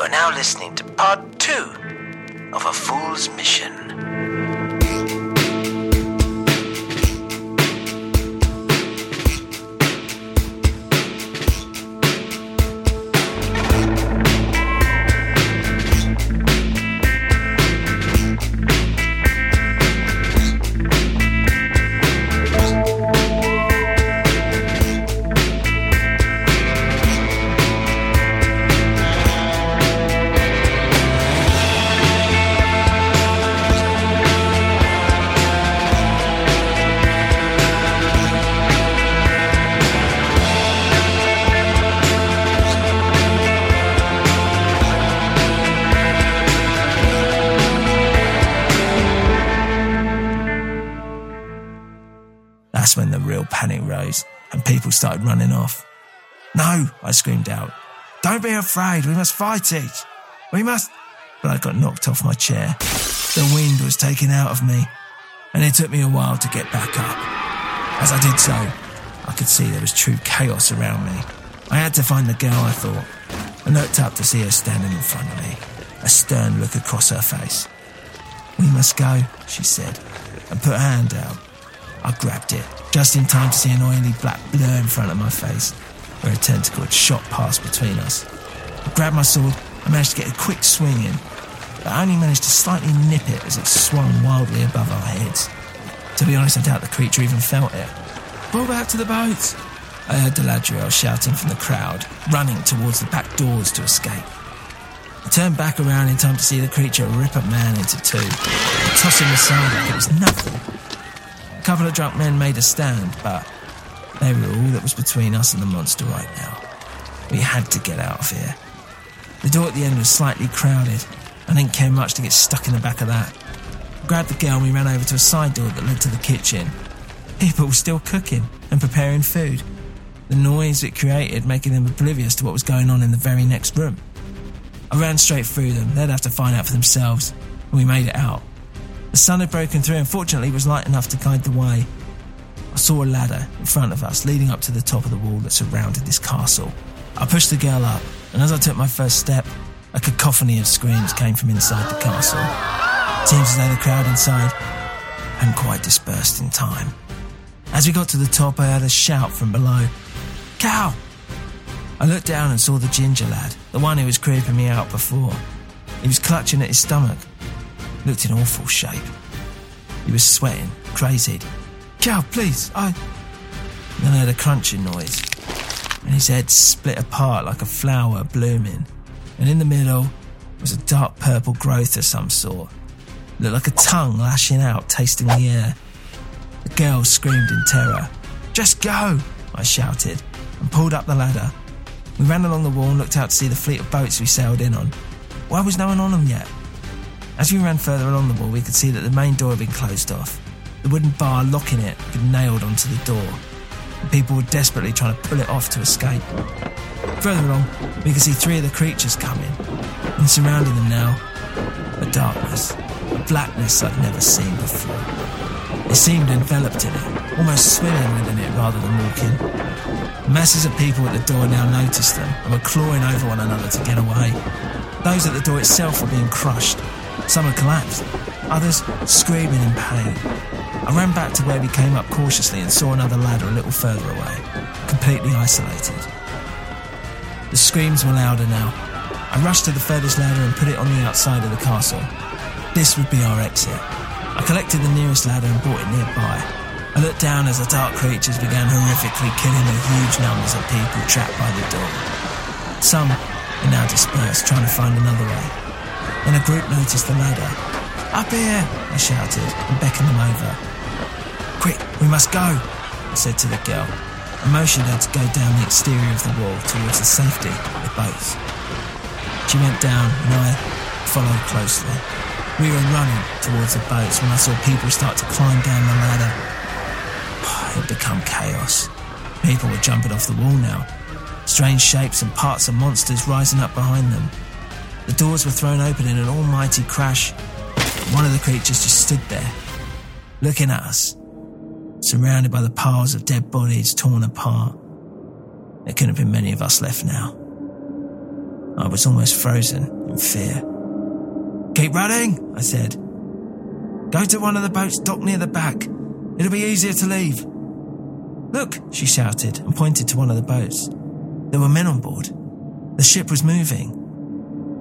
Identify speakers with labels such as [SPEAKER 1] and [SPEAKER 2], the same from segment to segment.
[SPEAKER 1] You are now listening to part two of A Fool's Mission.
[SPEAKER 2] That's when the real panic rose and people started running off. No, I screamed out. Don't be afraid. We must fight it. We must. But I got knocked off my chair. The wind was taken out of me, and it took me a while to get back up. As I did so, I could see there was true chaos around me. I had to find the girl, I thought, and looked up to see her standing in front of me, a stern look across her face. We must go, she said, and put her hand out. I grabbed it, just in time to see an oily black blur in front of my face, where a tentacle had shot past between us. I grabbed my sword and managed to get a quick swing in, but I only managed to slightly nip it as it swung wildly above our heads. To be honest, I doubt the creature even felt it. Pull back to the boats! I heard Deladriel shouting from the crowd, running towards the back doors to escape. I turned back around in time to see the creature rip a man into two, toss him aside like it was nothing. A couple of drunk men made a stand, but they were all that was between us and the monster right now. We had to get out of here. The door at the end was slightly crowded. I didn't care much to get stuck in the back of that. I grabbed the girl and we ran over to a side door that led to the kitchen. People were still cooking and preparing food. The noise it created making them oblivious to what was going on in the very next room. I ran straight through them. They'd have to find out for themselves. And we made it out. The sun had broken through and fortunately was light enough to guide the way. I saw a ladder in front of us leading up to the top of the wall that surrounded this castle. I pushed the girl up, and as I took my first step, a cacophony of screams came from inside the castle. It seems as though the crowd inside hadn't quite dispersed in time. As we got to the top, I heard a shout from below Cal! I looked down and saw the ginger lad, the one who was creeping me out before. He was clutching at his stomach, looked in awful shape. He was sweating, crazied. Cal, please, I. Then I heard a crunching noise, and his head split apart like a flower blooming. And in the middle was a dark purple growth of some sort. Looked like a tongue lashing out, tasting the air. The girl screamed in terror. Just go! I shouted, and pulled up the ladder. We ran along the wall and looked out to see the fleet of boats we sailed in on. Why was no one on them yet? As we ran further along the wall, we could see that the main door had been closed off. The wooden bar locking it had been nailed onto the door. And people were desperately trying to pull it off to escape. Further along, we could see three of the creatures coming, and surrounding them now, a darkness, a blackness I'd never seen before. They seemed enveloped in it, almost swimming within it rather than walking. Masses of people at the door now noticed them and were clawing over one another to get away. Those at the door itself were being crushed. Some had collapsed, others screaming in pain. I ran back to where we came up cautiously and saw another ladder a little further away, completely isolated. The screams were louder now. I rushed to the furthest ladder and put it on the outside of the castle. This would be our exit. I collected the nearest ladder and brought it nearby. I looked down as the dark creatures began horrifically killing the huge numbers of people trapped by the door. Some were now dispersed, trying to find another way. Then a group noticed the ladder. Up here, I shouted and beckoned them over. Quick, we must go, I said to the girl, and motioned her to go down the exterior of the wall towards the safety of the boats. She went down and I followed closely. We were running towards the boats when I saw people start to climb down the ladder. It had become chaos. People were jumping off the wall now, strange shapes and parts of monsters rising up behind them. The doors were thrown open in an almighty crash. One of the creatures just stood there, looking at us, surrounded by the piles of dead bodies torn apart. There couldn't have been many of us left now. I was almost frozen in fear. Keep running, I said. Go to one of the boats docked near the back. It'll be easier to leave. Look, she shouted and pointed to one of the boats. There were men on board. The ship was moving.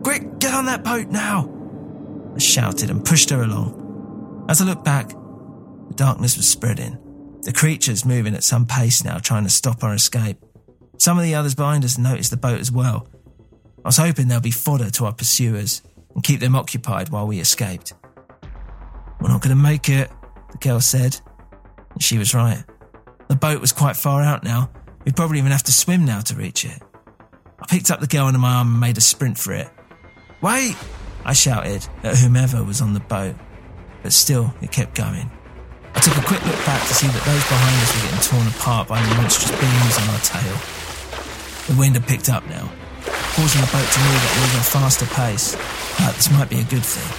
[SPEAKER 2] Quick, get on that boat now! I shouted and pushed her along. As I looked back, the darkness was spreading. The creatures moving at some pace now, trying to stop our escape. Some of the others behind us noticed the boat as well. I was hoping they'll be fodder to our pursuers and keep them occupied while we escaped. We're not going to make it, the girl said. And she was right. The boat was quite far out now. We'd probably even have to swim now to reach it. I picked up the girl under my arm and made a sprint for it. Wait! I shouted at whomever was on the boat, but still it kept going. I took a quick look back to see that those behind us were getting torn apart by the monstrous beams on our tail. The wind had picked up now, causing the boat to move at an even faster pace. But this might be a good thing.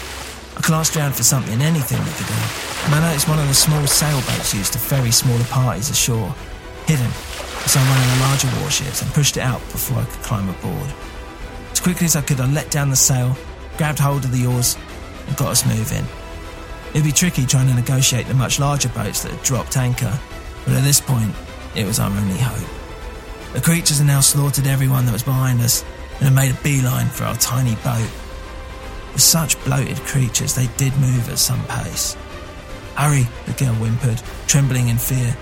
[SPEAKER 2] I glanced around for something, anything that could help, and I noticed one of the small sailboats used to ferry smaller parties ashore, hidden beside one of the larger warships, and pushed it out before I could climb aboard. As quickly as I could, I let down the sail, grabbed hold of the oars, and got us moving. It'd be tricky trying to negotiate the much larger boats that had dropped anchor, but at this point, it was our only hope. The creatures had now slaughtered everyone that was behind us and had made a beeline for our tiny boat. With such bloated creatures, they did move at some pace. Hurry, the girl whimpered, trembling in fear.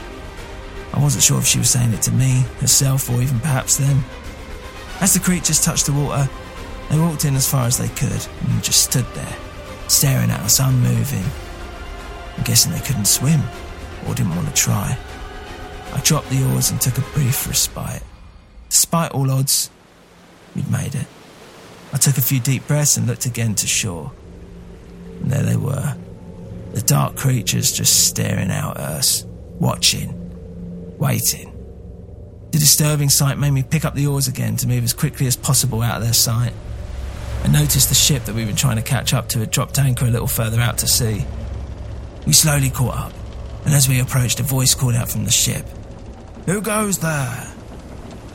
[SPEAKER 2] I wasn't sure if she was saying it to me, herself, or even perhaps them. As the creatures touched the water, they walked in as far as they could and just stood there, staring at us unmoving. I'm guessing they couldn't swim, or didn't want to try. I dropped the oars and took a brief respite. Despite all odds, we'd made it. I took a few deep breaths and looked again to shore. And there they were. The dark creatures just staring out at us, watching, waiting. The disturbing sight made me pick up the oars again to move as quickly as possible out of their sight. I noticed the ship that we were trying to catch up to had dropped anchor a little further out to sea. We slowly caught up, and as we approached, a voice called out from the ship Who goes there?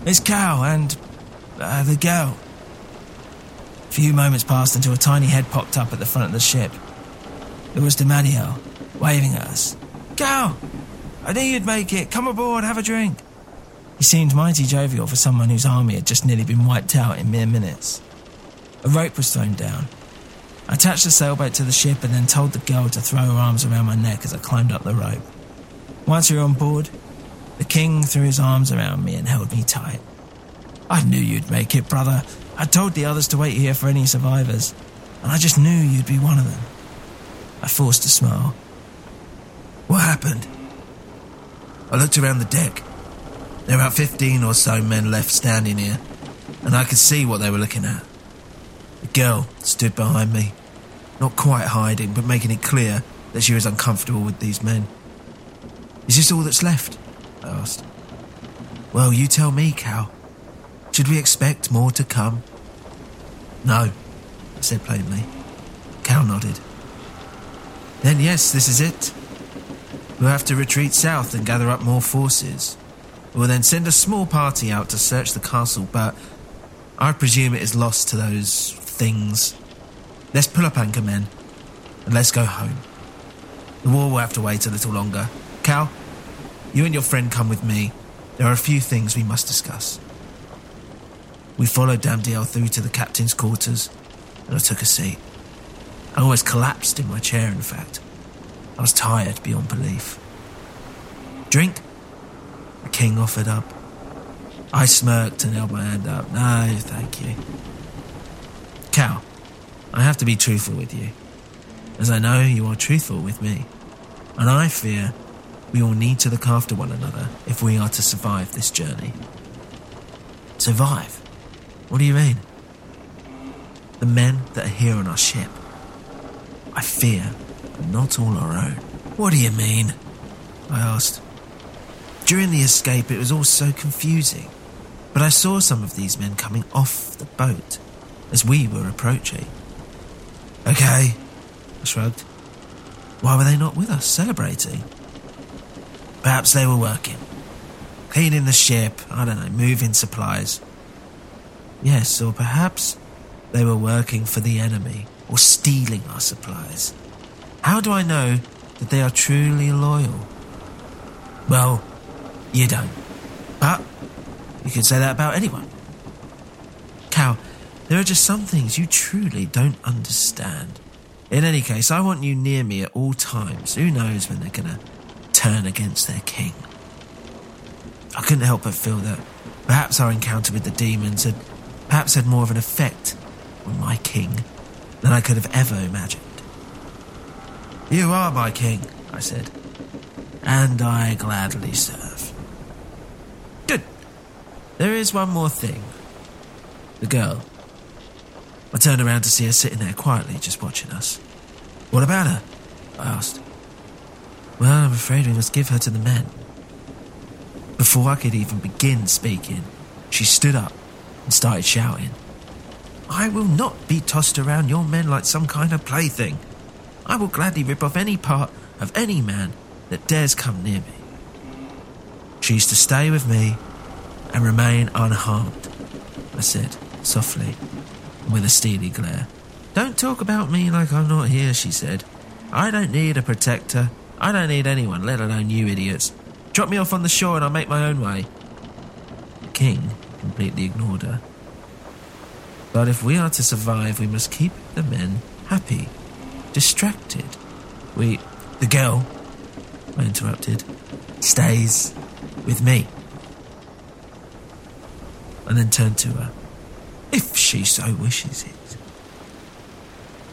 [SPEAKER 2] It's Cal and. Uh, the girl. A few moments passed until a tiny head popped up at the front of the ship. It was Demadiel, waving at us. Cal! I knew you'd make it. Come aboard, have a drink. He seemed mighty jovial for someone whose army had just nearly been wiped out in mere minutes. A rope was thrown down. I attached the sailboat to the ship and then told the girl to throw her arms around my neck as I climbed up the rope. Once we were on board, the king threw his arms around me and held me tight. I knew you'd make it, brother. I told the others to wait here for any survivors, and I just knew you'd be one of them. I forced a smile. What happened? I looked around the deck. There were about 15 or so men left standing here, and I could see what they were looking at. The girl stood behind me, not quite hiding, but making it clear that she was uncomfortable with these men. Is this all that's left? I asked. Well, you tell me, Cal. Should we expect more to come? No, I said plainly. Cal nodded. Then, yes, this is it. We'll have to retreat south and gather up more forces. We'll then send a small party out to search the castle, but I presume it is lost to those things. Let's pull up anchor, men, and let's go home. The war will have to wait a little longer. Cal, you and your friend come with me. There are a few things we must discuss. We followed Damdiel through to the captain's quarters, and I took a seat. I almost collapsed in my chair, in fact. I was tired beyond belief. Drink? King offered up. I smirked and held my hand up. No, thank you. Cal, I have to be truthful with you, as I know you are truthful with me. And I fear we all need to look after one another if we are to survive this journey. Survive? What do you mean? The men that are here on our ship, I fear, are not all our own. What do you mean? I asked. During the escape, it was all so confusing, but I saw some of these men coming off the boat as we were approaching. Okay, I shrugged. Why were they not with us, celebrating? Perhaps they were working. Cleaning the ship, I don't know, moving supplies. Yes, or perhaps they were working for the enemy or stealing our supplies. How do I know that they are truly loyal? Well, you don't. But you can say that about anyone. Cal, there are just some things you truly don't understand. In any case, I want you near me at all times. Who knows when they're gonna turn against their king? I couldn't help but feel that perhaps our encounter with the demons had perhaps had more of an effect on my king than I could have ever imagined. You are my king, I said, and I gladly serve. There is one more thing. The girl. I turned around to see her sitting there quietly, just watching us. What about her? I asked. Well, I'm afraid we must give her to the men. Before I could even begin speaking, she stood up and started shouting. I will not be tossed around your men like some kind of plaything. I will gladly rip off any part of any man that dares come near me. She to stay with me and remain unharmed, I said softly with a steely glare. Don't talk about me like I'm not here, she said. I don't need a protector. I don't need anyone, let alone you idiots. Drop me off on the shore and I'll make my own way. The king completely ignored her. But if we are to survive, we must keep the men happy, distracted. We. The girl, I interrupted, stays with me. And then turned to her. If she so wishes it.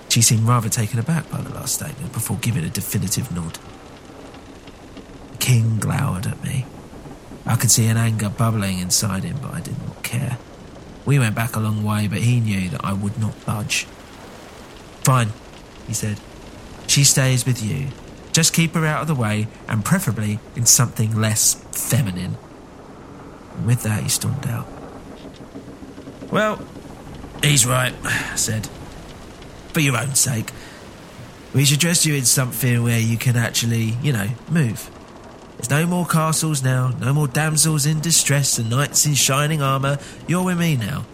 [SPEAKER 2] She seemed rather taken aback by the last statement before giving a definitive nod. The king glowered at me. I could see an anger bubbling inside him, but I did not care. We went back a long way, but he knew that I would not budge. Fine, he said. She stays with you. Just keep her out of the way, and preferably in something less feminine. And with that, he stormed out. Well, he's right, I said. For your own sake. We should dress you in something where you can actually, you know, move. There's no more castles now, no more damsels in distress and knights in shining armour. You're with me now.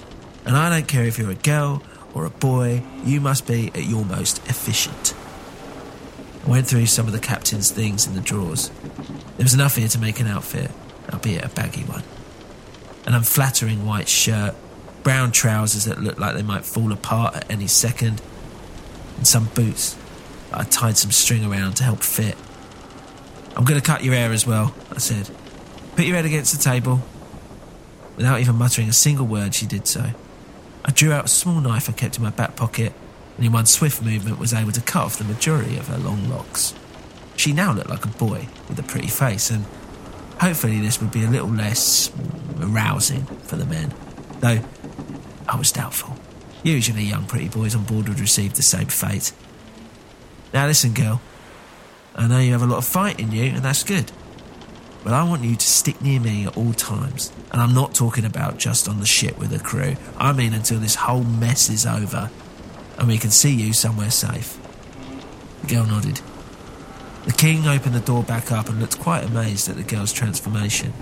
[SPEAKER 2] And I don't care if you're a girl or a boy, you must be at your most efficient. I went through some of the captain's things in the drawers. There was enough here to make an outfit, albeit a baggy one. An unflattering white shirt, brown trousers that looked like they might fall apart at any second, and some boots that I tied some string around to help fit. I'm going to cut your hair as well, I said. Put your head against the table. Without even muttering a single word, she did so. I drew out a small knife I kept in my back pocket, and in one swift movement was able to cut off the majority of her long locks. She now looked like a boy with a pretty face, and hopefully this would be a little less arousing for the men, though I was doubtful. Usually, young pretty boys on board would receive the same fate. Now, listen, girl. I know you have a lot of fight in you, and that's good. But I want you to stick near me at all times. And I'm not talking about just on the ship with the crew. I mean until this whole mess is over and we can see you somewhere safe. The girl nodded. The king opened the door back up and looked quite amazed at the girl's transformation.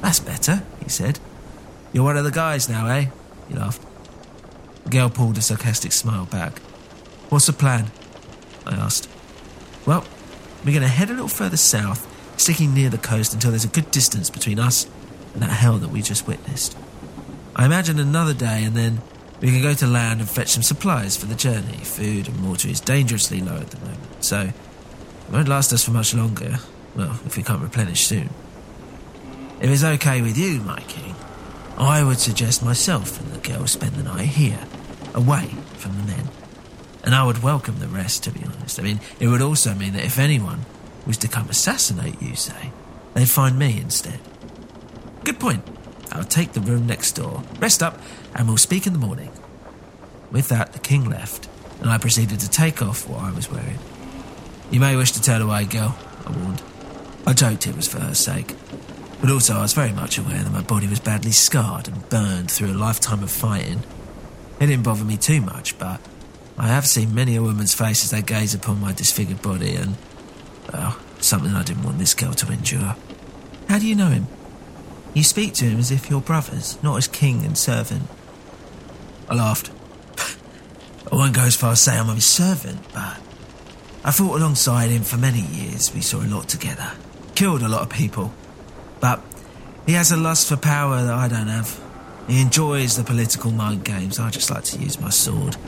[SPEAKER 2] That's better, he said. You're one of the guys now, eh? He laughed. Girl pulled a sarcastic smile back. What's the plan? I asked. Well, we're going to head a little further south, sticking near the coast until there's a good distance between us and that hell that we just witnessed. I imagine another day and then we can go to land and fetch some supplies for the journey. Food and water is dangerously low at the moment, so it won't last us for much longer. Well, if we can't replenish soon. If it's okay with you, my king, I would suggest myself and the girl spend the night here, away from the men. And I would welcome the rest, to be honest. I mean, it would also mean that if anyone was to come assassinate you, say, they'd find me instead. Good point. I'll take the room next door. Rest up, and we'll speak in the morning. With that, the king left, and I proceeded to take off what I was wearing. You may wish to turn away, girl, I warned. I joked it was for her sake, but also I was very much aware that my body was badly scarred and burned through a lifetime of fighting. It didn't bother me too much, but I have seen many a woman's face as they gaze upon my disfigured body, and, well, something I didn't want this girl to endure. How do you know him? You speak to him as if you're brothers, not as king and servant. I laughed. I won't go as far as say I'm his servant, but I fought alongside him for many years. We saw a lot together, killed a lot of people. But he has a lust for power that I don't have. He enjoys the political mind games. I just like to use my sword.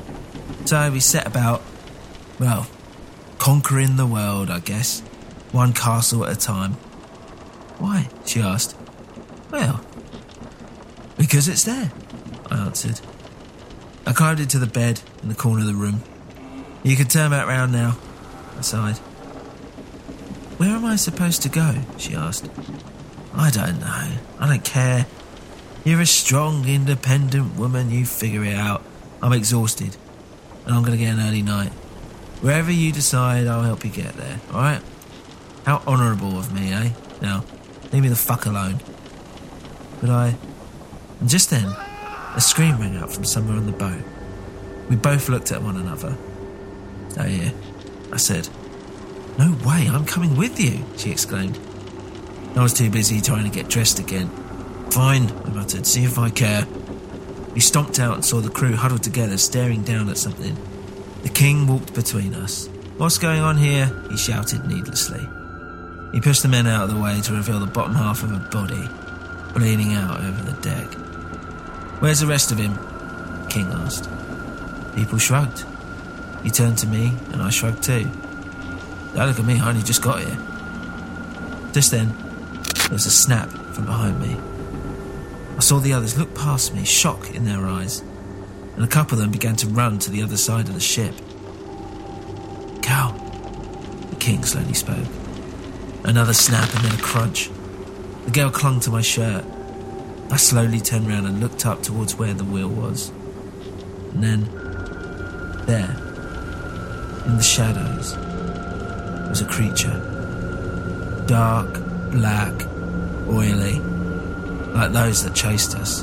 [SPEAKER 2] So we set about, well, conquering the world, I guess, one castle at a time. Why? she asked. Well, because it's there, I answered. I climbed into the bed in the corner of the room. You can turn back round now, I sighed. Where am I supposed to go? she asked. I don't know. I don't care. You're a strong, independent woman. You figure it out. I'm exhausted, and I'm going to get an early night. Wherever you decide, I'll help you get there, alright? How honourable of me, eh? Now, leave me the fuck alone. But I. And just then, a scream rang out from somewhere on the boat. We both looked at one another. Oh, yeah, I said. No way, I'm coming with you, she exclaimed. I was too busy trying to get dressed again. Fine, I muttered, see if I care. We stomped out and saw the crew huddled together, staring down at something. The king walked between us. What's going on here? He shouted needlessly. He pushed the men out of the way to reveal the bottom half of a body, bleeding out over the deck. Where's the rest of him? King asked. People shrugged. He turned to me, and I shrugged too. Don't look at me, I only just got here. Just then, there was a snap from behind me. I saw the others look past me, shock in their eyes, and a couple of them began to run to the other side of the ship. Cal, the king slowly spoke. Another snap and then a crunch. The girl clung to my shirt. I slowly turned round and looked up towards where the wheel was. And then, there, in the shadows, was a creature. Dark, black, oily, like those that chased us.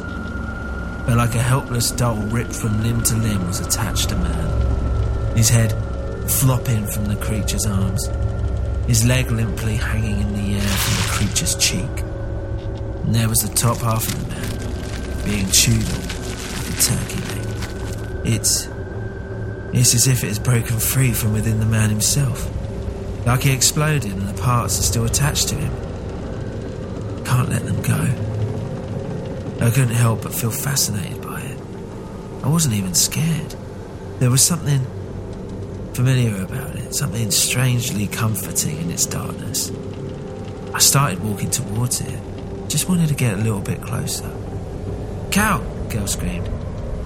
[SPEAKER 2] But like a helpless doll ripped from limb to limb was attached to man. His head flopping from the creature's arms, his leg limply hanging in the air from the creature's cheek. And there was the top half of the man, being chewed on like a turkey leg. It's. It's as if it has broken free from within the man himself. Like he exploded and the parts are still attached to him. Can't let them go. I couldn't help but feel fascinated by it. I wasn't even scared. There was something familiar about it, something strangely comforting in its darkness. I started walking towards it, just wanted to get a little bit closer. Cal! Girl screamed.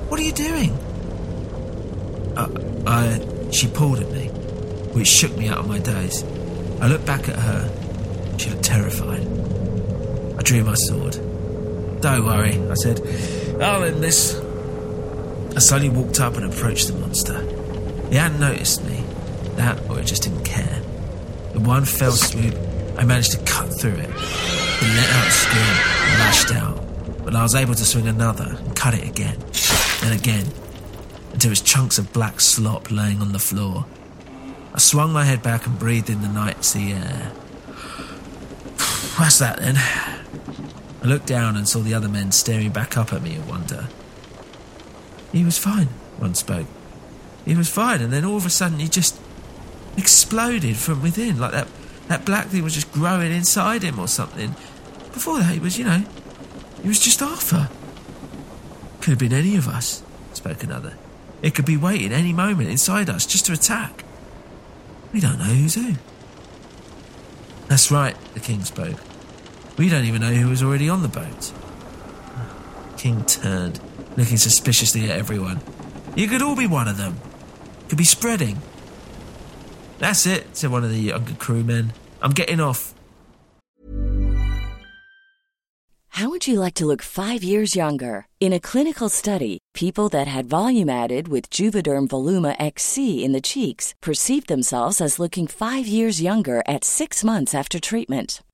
[SPEAKER 2] What are you doing? Uh, I. She pulled at me, which shook me out of my daze. I looked back at her. She looked terrified. Drew my sword. Don't worry, I said. I'll end this. I slowly walked up and approached the monster. It hadn't noticed me. That, or it just didn't care. In one fell swoop, I managed to cut through it. It let out a scream and lashed out, but I was able to swing another and cut it again, and again, until it was chunks of black slop laying on the floor. I swung my head back and breathed in the night sea air. What's that then? I looked down and saw the other men staring back up at me in wonder. He was fine, one spoke. He was fine, and then all of a sudden he just exploded from within, like that, that black thing was just growing inside him or something. Before that, he was, you know, he was just Arthur. Could have been any of us, spoke another. It could be waiting any moment inside us just to attack. We don't know who's who. That's right, the king spoke. We don't even know who was already on the boat. King turned, looking suspiciously at everyone. You could all be one of them. Could be spreading. That's it, said one of the younger crewmen. I'm getting off.
[SPEAKER 3] How would you like to look five years younger? In a clinical study, people that had volume added with Juvederm Voluma XC in the cheeks perceived themselves as looking five years younger at six months after treatment.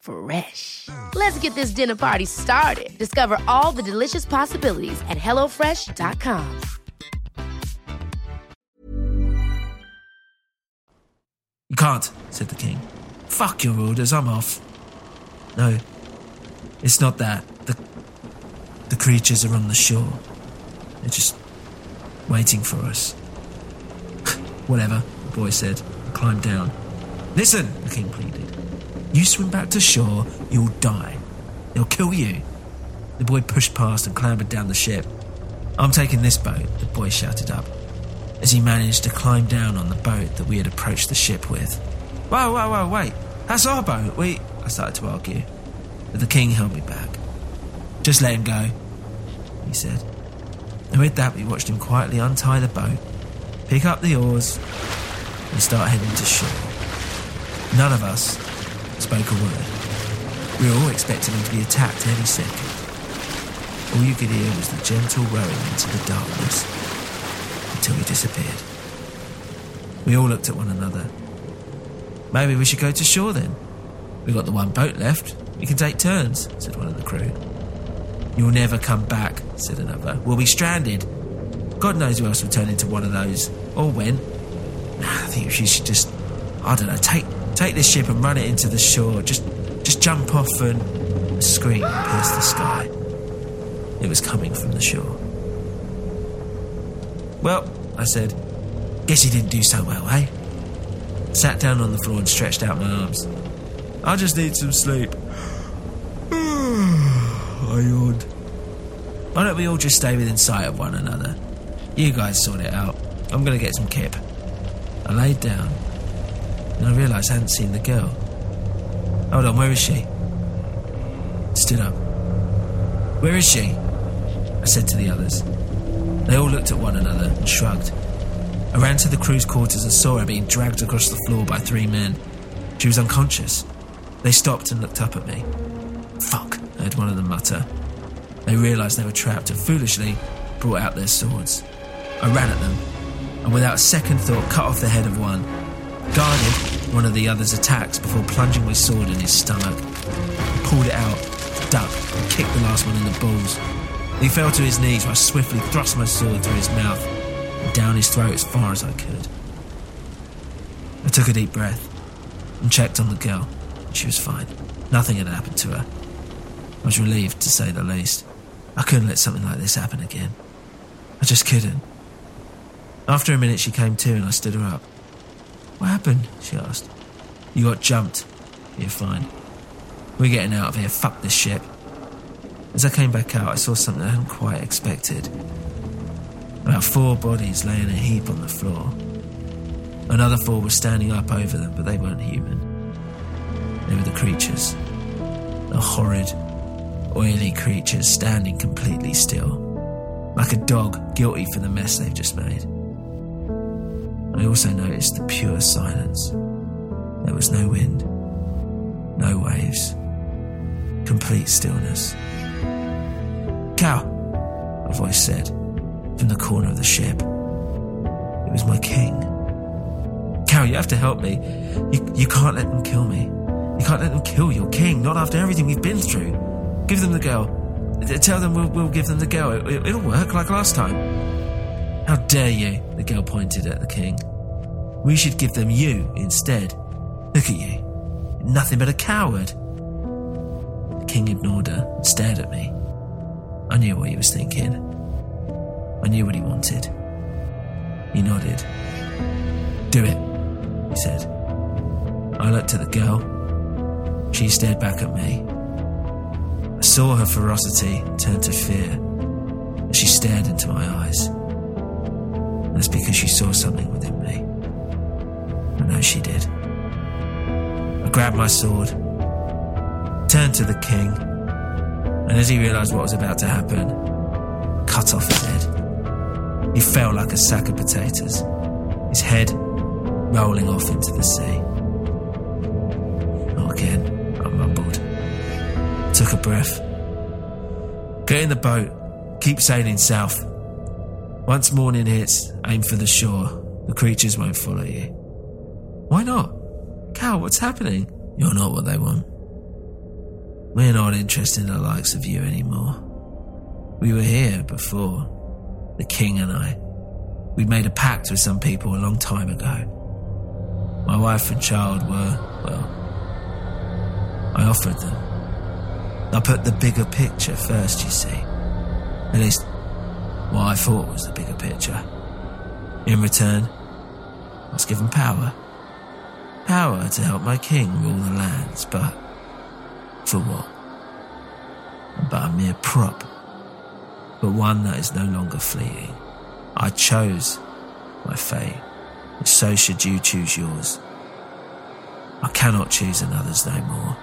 [SPEAKER 4] Fresh. Let's get this dinner party started. Discover all the delicious possibilities at hellofresh.com.
[SPEAKER 2] You can't, said the king. Fuck your orders, I'm off. No, it's not that. The, the creatures are on the shore. They're just waiting for us. Whatever, the boy said, and climbed down. Listen, the king pleaded. You swim back to shore, you'll die. They'll kill you. The boy pushed past and clambered down the ship. I'm taking this boat, the boy shouted up, as he managed to climb down on the boat that we had approached the ship with. Whoa, whoa, whoa, wait. That's our boat. We. I started to argue, but the king held me back. Just let him go, he said. And with that, we watched him quietly untie the boat, pick up the oars, and start heading to shore. None of us spoke a word. We were all expecting him to be attacked any second. All you could hear was the gentle rowing into the darkness until he disappeared. We all looked at one another. Maybe we should go to shore then. We've got the one boat left. We can take turns, said one of the crew. You'll never come back, said another. We'll be stranded. God knows who else will turn into one of those. Or when. I think you should just, I don't know, take take this ship and run it into the shore. Just just jump off and scream pierce the sky. It was coming from the shore. Well, I said, guess you didn't do so well, eh? Sat down on the floor and stretched out my arms. I just need some sleep. I yawned. Why don't we all just stay within sight of one another? You guys sort it out. I'm gonna get some kip. I laid down and I realised I hadn't seen the girl. Hold on, where is she? Stood up. Where is she? I said to the others. They all looked at one another and shrugged. I ran to the crew's quarters and saw her being dragged across the floor by three men. She was unconscious. They stopped and looked up at me. Fuck. I heard one of them mutter. They realised they were trapped and foolishly brought out their swords. I ran at them and without a second thought cut off the head of one, guarded one of the other's attacks before plunging my sword in his stomach. pulled it out, ducked, and kicked the last one in the balls. He fell to his knees I swiftly thrust my sword through his mouth and down his throat as far as I could. I took a deep breath and checked on the girl. She was fine. Nothing had happened to her. I was relieved, to say the least. I couldn't let something like this happen again. I just couldn't. After a minute, she came to and I stood her up. What happened? she asked. You got jumped. You're fine. We're getting out of here. Fuck this ship. As I came back out, I saw something I hadn't quite expected. About four bodies lay in a heap on the floor. Another four were standing up over them, but they weren't human. They were the creatures. The horrid, oily creatures standing completely still, like a dog guilty for the mess they've just made. I also noticed the pure silence. There was no wind, no waves, complete stillness. Cal, a voice said from the corner of the ship. It was my king. Cal, you have to help me. You, you can't let them kill me. You can't let them kill your king, not after everything we've been through. Give them the girl. Tell them we'll, we'll give them the girl. It, it'll work like last time. How dare you? The girl pointed at the king. We should give them you instead. Look at you. Nothing but a coward. The king ignored her and stared at me. I knew what he was thinking. I knew what he wanted. He nodded. Do it, he said. I looked at the girl. She stared back at me. I saw her ferocity turn to fear as she stared into my eyes. That's because she saw something within me. I know she did. I grabbed my sword, turned to the king, and as he realized what was about to happen, cut off his head. He fell like a sack of potatoes, his head rolling off into the sea. Not again, I mumbled. Took a breath. Get in the boat. Keep sailing south. Once morning hits, aim for the shore. The creatures won't follow you. Why not? Cal, what's happening? You're not what they want. We're not interested in the likes of you anymore. We were here before, the king and I. We'd made a pact with some people a long time ago. My wife and child were, well, I offered them. I put the bigger picture first, you see. At least, what I thought was the bigger picture. In return, I was given power. Power to help my king rule the lands, but for what? But a mere prop. But one that is no longer fleeting. I chose my fate, and so should you choose yours. I cannot choose another's no more.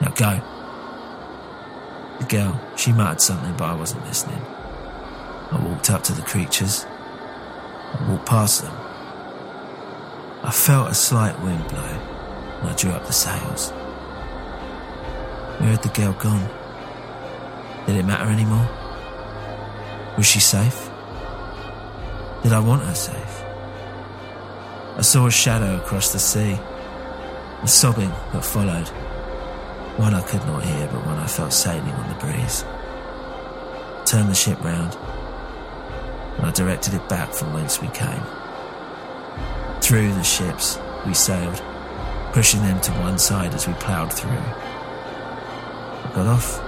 [SPEAKER 2] Now go. The girl, she muttered something, but I wasn't listening. I walked up to the creatures. I walked past them. I felt a slight wind blow, and I drew up the sails. Where had the girl gone? Did it matter anymore? Was she safe? Did I want her safe? I saw a shadow across the sea, a sobbing that followed. One I could not hear, but one I felt sailing on the breeze. Turned the ship round, and I directed it back from whence we came. Through the ships, we sailed, pushing them to one side as we ploughed through. I got off.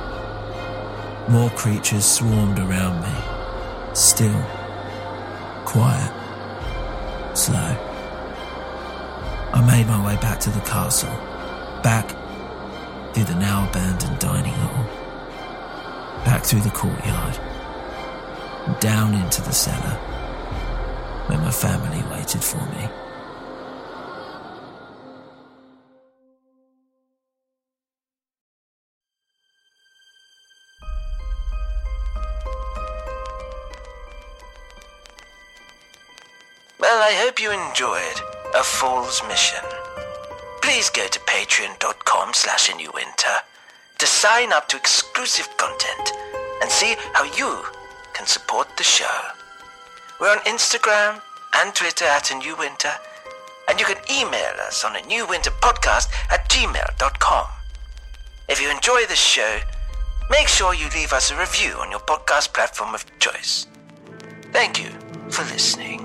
[SPEAKER 2] More creatures swarmed around me. Still, quiet, slow. I made my way back to the castle, back through the now abandoned dining hall, back through the courtyard, down into the cellar where my family waited for me.
[SPEAKER 1] Well, I hope you enjoyed A Fool's Mission. Please go to patreon.com slash innuwinter
[SPEAKER 2] to sign up to exclusive content and see how you can support the show. We're on Instagram and Twitter at A New Winter, and you can email us on a New Winter Podcast at gmail.com. If you enjoy this show, make sure you leave us a review on your podcast platform of choice. Thank you for listening.